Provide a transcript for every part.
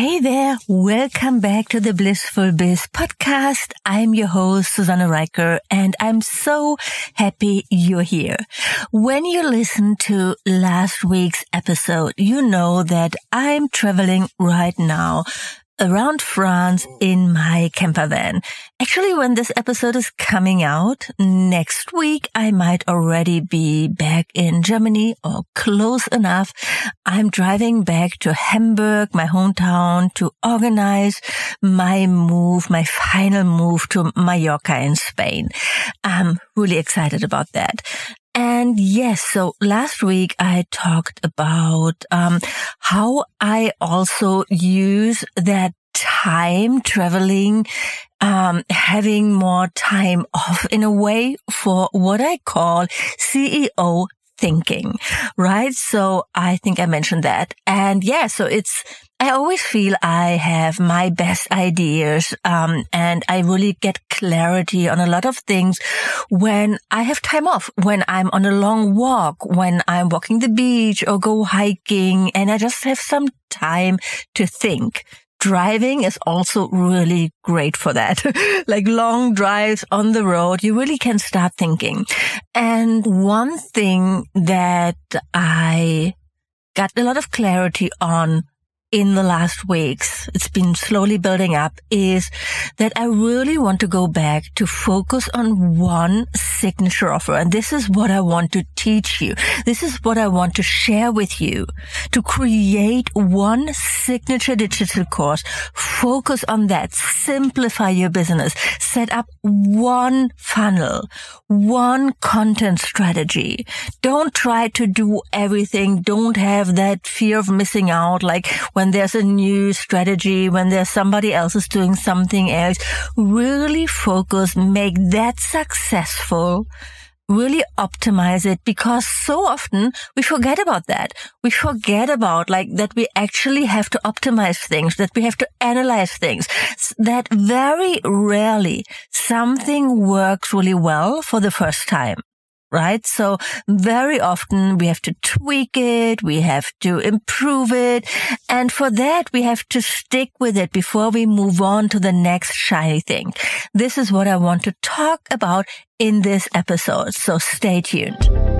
Hey there. Welcome back to the Blissful Biz podcast. I'm your host, Susanne Rieker, and I'm so happy you're here. When you listen to last week's episode, you know that I'm traveling right now around France in my camper van. Actually, when this episode is coming out next week, I might already be back in Germany or close enough. I'm driving back to Hamburg, my hometown, to organize my move, my final move to Mallorca in Spain. I'm really excited about that. And yes, so last week I talked about um, how I also use that time traveling, um, having more time off in a way for what I call CEO thinking, right? So I think I mentioned that. And yeah, so it's, I always feel I have my best ideas, um, and I really get clarity on a lot of things when I have time off, when I'm on a long walk, when I'm walking the beach or go hiking and I just have some time to think driving is also really great for that. like long drives on the road, you really can start thinking. And one thing that I got a lot of clarity on in the last weeks, it's been slowly building up, is that I really want to go back to focus on one signature offer. And this is what I want to teach you. This is what I want to share with you to create one signature digital course. Focus on that. Simplify your business. Set up one funnel, one content strategy. Don't try to do everything. Don't have that fear of missing out. Like when there's a new strategy, when there's somebody else is doing something else, really focus, make that successful really optimize it because so often we forget about that. We forget about like that we actually have to optimize things, that we have to analyze things, that very rarely something works really well for the first time right? So very often we have to tweak it. We have to improve it. And for that, we have to stick with it before we move on to the next shiny thing. This is what I want to talk about in this episode. So stay tuned.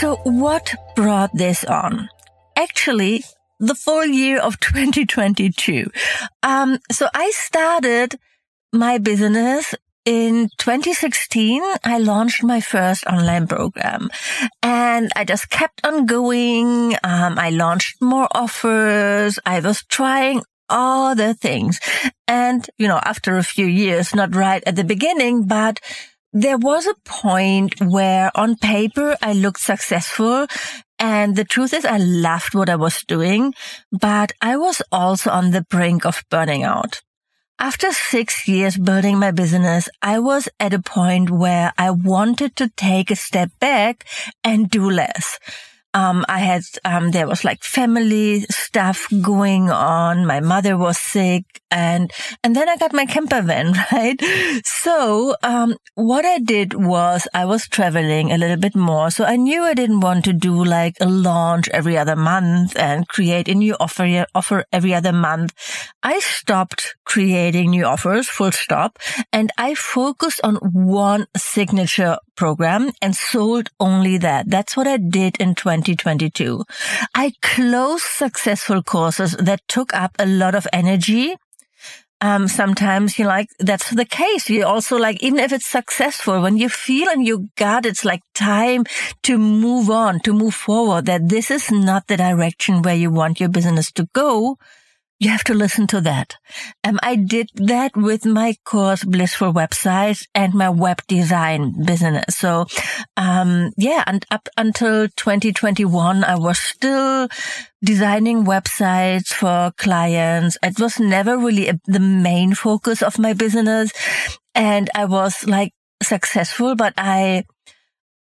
So what brought this on? Actually, the full year of 2022. Um, so I started my business in 2016, I launched my first online program and I just kept on going. Um, I launched more offers. I was trying all the things. And, you know, after a few years, not right at the beginning, but there was a point where on paper I looked successful. And the truth is I loved what I was doing, but I was also on the brink of burning out. After six years building my business, I was at a point where I wanted to take a step back and do less. Um, I had, um, there was like family stuff going on. My mother was sick and, and then I got my camper van, right? So, um, what I did was I was traveling a little bit more. So I knew I didn't want to do like a launch every other month and create a new offer, offer every other month. I stopped creating new offers, full stop. And I focused on one signature program and sold only that. That's what I did in 2022. I closed successful courses that took up a lot of energy. Um, sometimes you like, that's the case. You also like, even if it's successful, when you feel in your gut, it's like time to move on, to move forward, that this is not the direction where you want your business to go you have to listen to that. Um, I did that with my course, Blissful Websites and my web design business. So, um, yeah, and up until 2021, I was still designing websites for clients. It was never really a, the main focus of my business. And I was like successful, but I,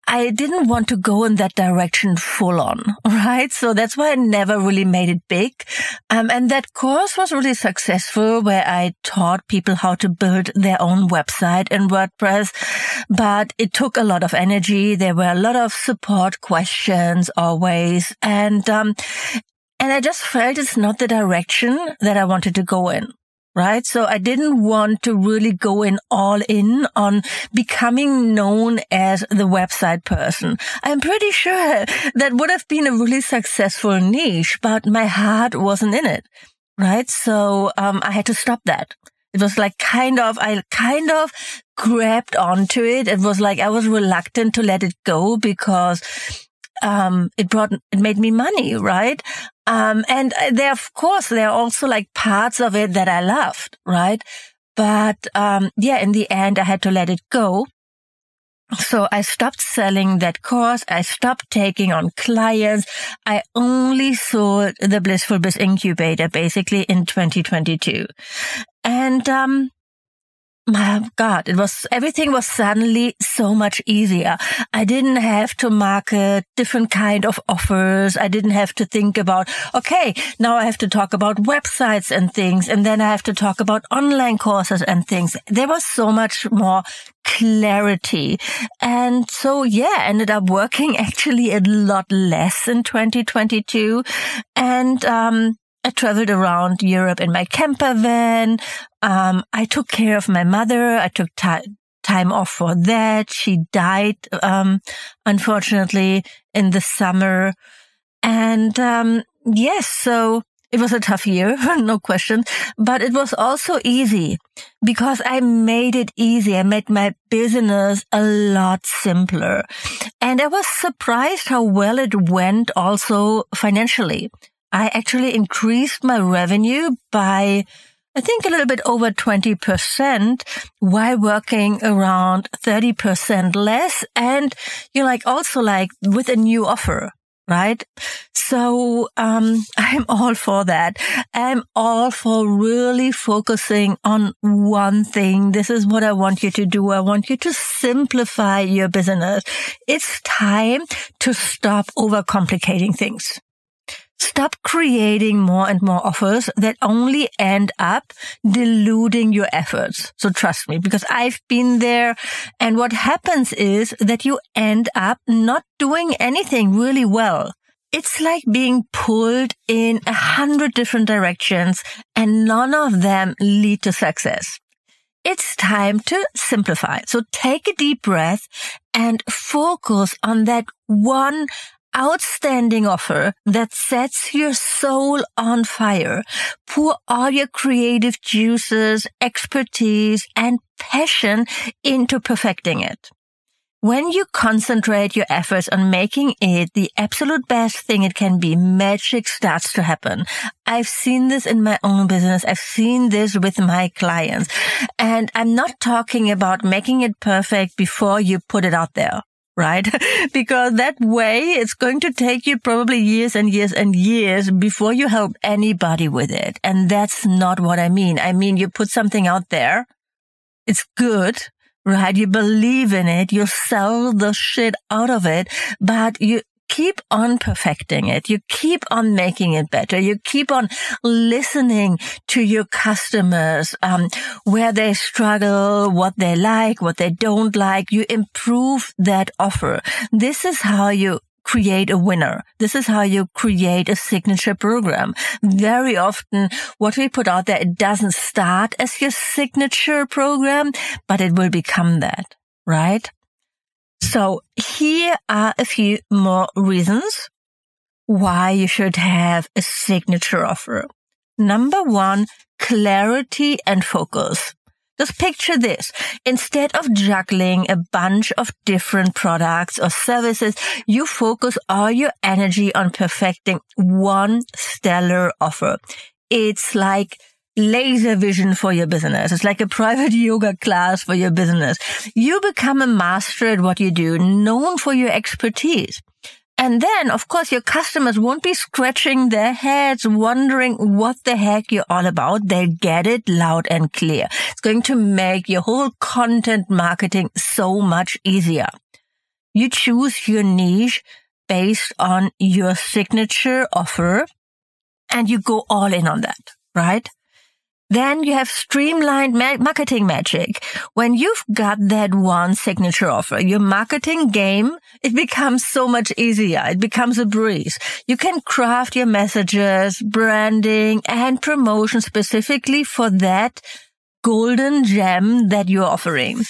I didn't want to go in that direction full on, right? So that's why I never really made it big. Um, and that course was really successful where I taught people how to build their own website in WordPress, but it took a lot of energy. There were a lot of support questions always. And, um, and I just felt it's not the direction that I wanted to go in right? So I didn't want to really go in all in on becoming known as the website person. I'm pretty sure that would have been a really successful niche, but my heart wasn't in it, right? So, um, I had to stop that. It was like kind of, I kind of grabbed onto it. It was like I was reluctant to let it go because um, it brought, it made me money, right? Um, and uh, there, of course, there are also like parts of it that I loved, right? But, um, yeah, in the end, I had to let it go. So I stopped selling that course. I stopped taking on clients. I only sold the Blissful Biz Incubator basically in 2022. And, um, my God, it was, everything was suddenly so much easier. I didn't have to market different kind of offers. I didn't have to think about, okay, now I have to talk about websites and things. And then I have to talk about online courses and things. There was so much more clarity. And so, yeah, ended up working actually a lot less in 2022. And, um, I traveled around Europe in my camper van. Um, I took care of my mother. I took time time off for that. She died, um, unfortunately in the summer. And, um, yes, so it was a tough year, no question, but it was also easy because I made it easy. I made my business a lot simpler and I was surprised how well it went also financially. I actually increased my revenue by, I think a little bit over 20% while working around 30% less. And you're like also like with a new offer. Right. So, um, I'm all for that. I'm all for really focusing on one thing. This is what I want you to do. I want you to simplify your business. It's time to stop overcomplicating things. Stop creating more and more offers that only end up diluting your efforts. So trust me, because I've been there. And what happens is that you end up not doing anything really well. It's like being pulled in a hundred different directions and none of them lead to success. It's time to simplify. So take a deep breath and focus on that one outstanding offer that sets your soul on fire. Pour all your creative juices, expertise, and passion into perfecting it. When you concentrate your efforts on making it the absolute best thing it can be, magic starts to happen. I've seen this in my own business. I've seen this with my clients. And I'm not talking about making it perfect before you put it out there right? because that way it's going to take you probably years and years and years before you help anybody with it. And that's not what I mean. I mean, you put something out there. It's good, right? You believe in it. You sell the shit out of it, but you, keep on perfecting it. You keep on making it better. You keep on listening to your customers, um, where they struggle, what they like, what they don't like. You improve that offer. This is how you create a winner. This is how you create a signature program. Very often what we put out there, it doesn't start as your signature program, but it will become that, right? So here are a few more reasons why you should have a signature offer. Number one, clarity and focus. Just picture this. Instead of juggling a bunch of different products or services, you focus all your energy on perfecting one stellar offer. it's like laser vision for your business. It's like a private yoga class for your business. You become a master at what you do, known for your expertise. And then, of course, your customers won't be scratching their heads, wondering what the heck you're all about. They'll get it loud and clear. It's going to make your whole content marketing so much easier. You choose your niche based on your signature offer and you go all in on that, right? Then you have streamlined ma- marketing magic. When you've got that one signature offer, your marketing game, it becomes so much easier. It becomes a breeze. You can craft your messages, branding and promotion specifically for that golden gem that you're offering.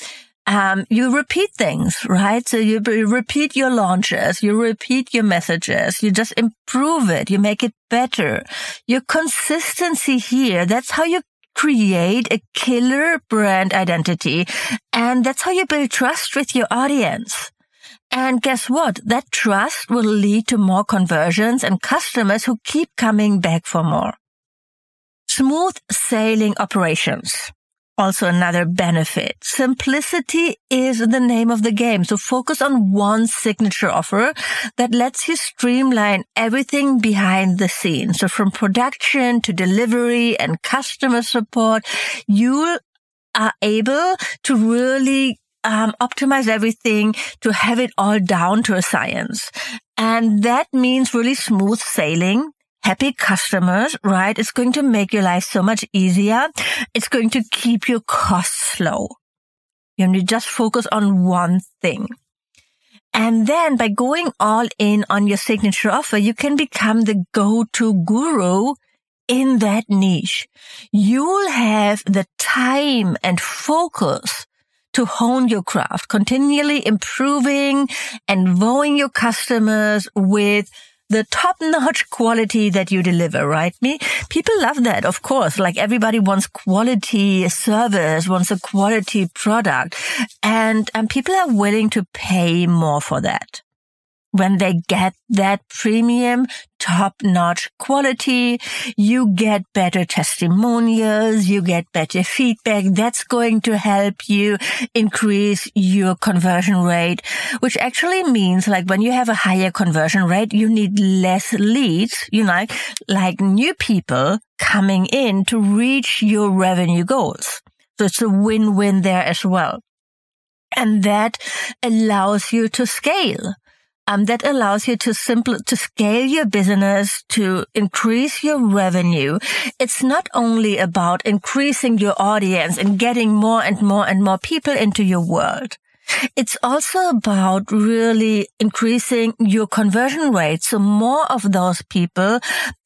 Um, you repeat things, right? So you repeat your launches, you repeat your messages, you just improve it, you make it better. Your consistency here, that's how you create a killer brand identity. And that's how you build trust with your audience. And guess what? That trust will lead to more conversions and customers who keep coming back for more. Smooth sailing operations also another benefit. Simplicity is the name of the game. So focus on one signature offer that lets you streamline everything behind the scenes. So from production to delivery and customer support, you are able to really um, optimize everything to have it all down to a science. And that means really smooth sailing happy customers, right? It's going to make your life so much easier. It's going to keep your costs low. You need just focus on one thing. And then by going all in on your signature offer, you can become the go-to guru in that niche. You'll have the time and focus to hone your craft, continually improving and wowing your customers with the top notch quality that you deliver, right? Me, people love that, of course. Like everybody wants quality service, wants a quality product and, and people are willing to pay more for that when they get that premium top notch quality, you get better testimonials, you get better feedback. That's going to help you increase your conversion rate, which actually means like when you have a higher conversion rate, you need less leads, you know, like, like new people coming in to reach your revenue goals. So it's a win-win there as well. And that allows you to scale um, that allows you to simple to scale your business to increase your revenue. It's not only about increasing your audience and getting more and more and more people into your world. It's also about really increasing your conversion rate. So more of those people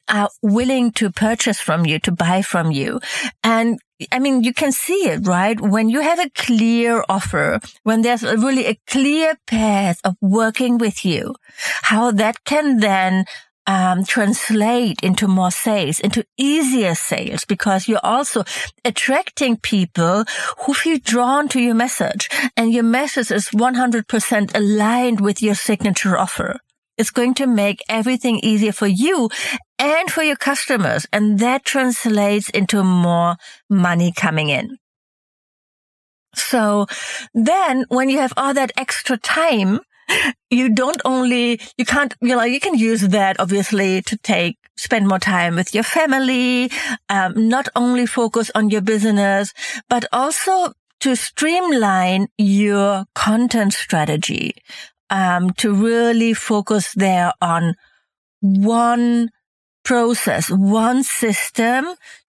are willing to purchase from you, to buy from you. And I mean, you can see it, right? When you have a clear offer, when there's a really a clear path of working with you, how that can then um, translate into more sales, into easier sales, because you're also attracting people who feel drawn to your message and your message is 100% aligned with your signature offer. It's going to make everything easier for you and for your customers. And that translates into more money coming in. So then when you have all that extra time, you don't only, you can't, you know, you can use that obviously to take, spend more time with your family, um, not only focus on your business, but also to streamline your content strategy, um, to really focus there on one process, one system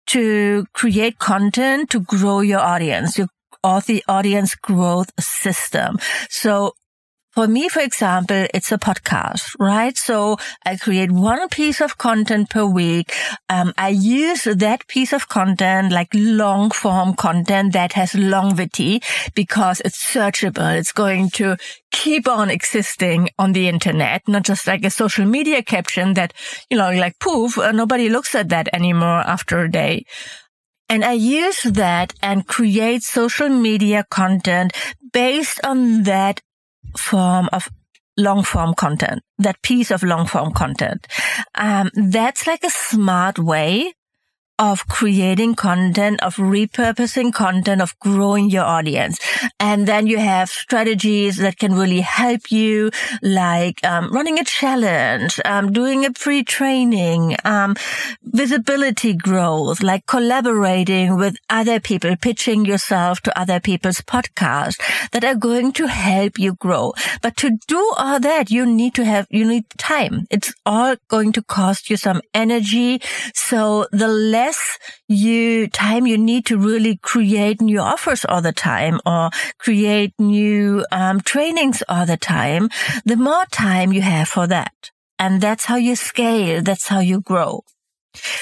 to create content to grow your audience, your audience growth system. So for me, for example, it's a podcast, right? So I create one piece of content per week. Um, I use that piece of content, like long form content that has longevity because it's searchable. It's going to keep on existing on the internet, not just like a social media caption that, you know, like poof, uh, nobody looks at that anymore after a day. And I use that and create social media content based on that form of long form content, that piece of long form content. Um, that's like a smart way of creating content, of repurposing content, of growing your audience. And then you have strategies that can really help you, like um, running a challenge, um, doing a free training, um, visibility growth, like collaborating with other people, pitching yourself to other people's podcasts that are going to help you grow. But to do all that, you need to have, you need time. It's all going to cost you some energy. So the less you time you need to really create new offers all the time or create new um, trainings all the time, the more time you have for that. And that's how you scale. That's how you grow.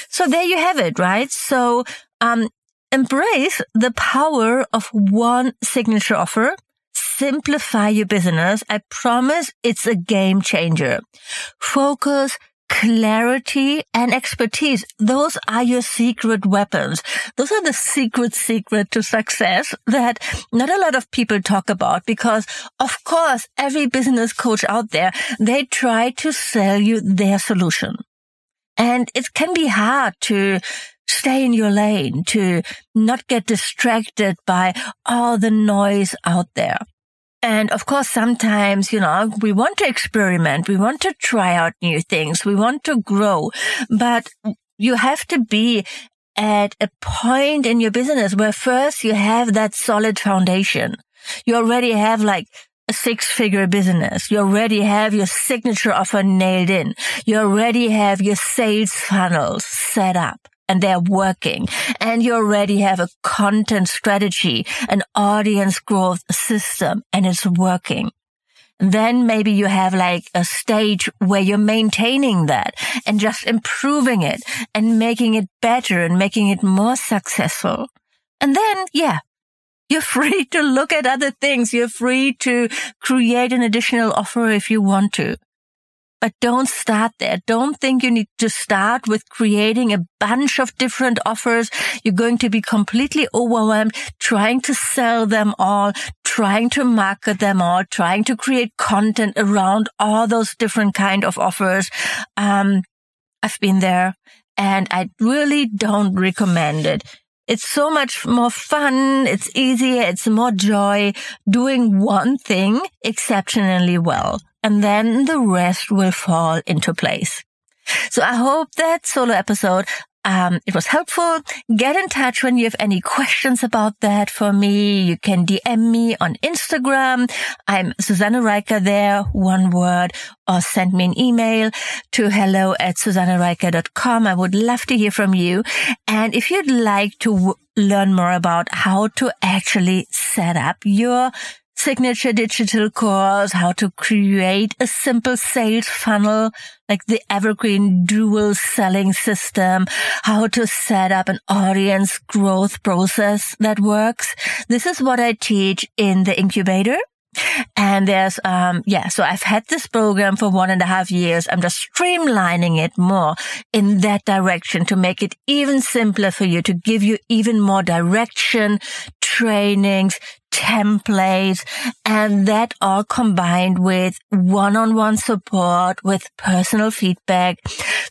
So there you have it, right? So, um, embrace the power of one signature offer. Simplify your business. I promise it's a game changer. Focus, clarity and expertise. Those are your secret weapons. Those are the secret secret to success that not a lot of people talk about because of course every business coach out there, they try to sell you their solution. And it can be hard to stay in your lane, to not get distracted by all the noise out there. And of course, sometimes, you know, we want to experiment. We want to try out new things. We want to grow, but you have to be at a point in your business where first you have that solid foundation. You already have like a six figure business. You already have your signature offer nailed in. You already have your sales funnels set up and they're working and you already have a content strategy, an audience growth system and it's working. Then maybe you have like a stage where you're maintaining that and just improving it and making it better and making it more successful. And then, yeah, you're free to look at other things. You're free to create an additional offer if you want to. But don't start there. Don't think you need to start with creating a bunch of different offers. You're going to be completely overwhelmed trying to sell them all, trying to market them all, trying to create content around all those different kind of offers. Um, I've been there and I really don't recommend it. It's so much more fun. It's easier. It's more joy doing one thing exceptionally well and then the rest will fall into place. So I hope that solo episode um, it was helpful. Get in touch when you have any questions about that for me. You can DM me on Instagram. I'm Susanne Rieker there, one word, or send me an email to hello at susannerieker.com. I would love to hear from you. And if you'd like to w- learn more about how to actually set up your signature digital course, how to create a simple sales funnel, like the evergreen dual selling system, how to set up an audience growth process that works. This is what I teach in the incubator. And there's, um, yeah, so I've had this program for one and a half years. I'm just streamlining it more in that direction to make it even simpler for you, to give you even more direction, trainings, templates, and that all combined with one-on-one support, with personal feedback.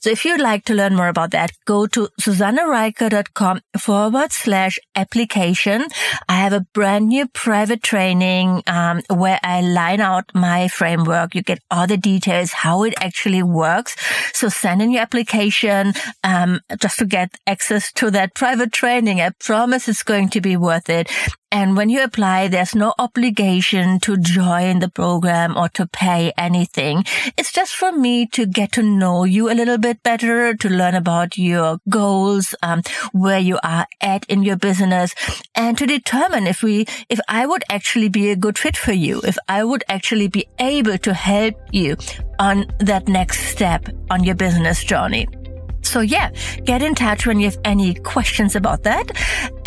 So if you'd like to learn more about that, go to susannerieker.com forward slash application. I have a brand new private training, um, where I line out my framework. You get all the details, how it actually works. So send in your application, um, just to get access to that private training. I promise it's going to be worth it. And when you apply, there's no obligation to join the program or to pay anything. It's just for me to get to know you a little bit better, to learn about your goals, um, where you are at in your business and to determine if we, if I would actually be a good fit for you, if I would actually be able to help you on that next step on your business journey. So yeah, get in touch when you have any questions about that.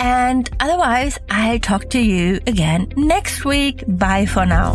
And otherwise, I'll talk to you again next week. Bye for now.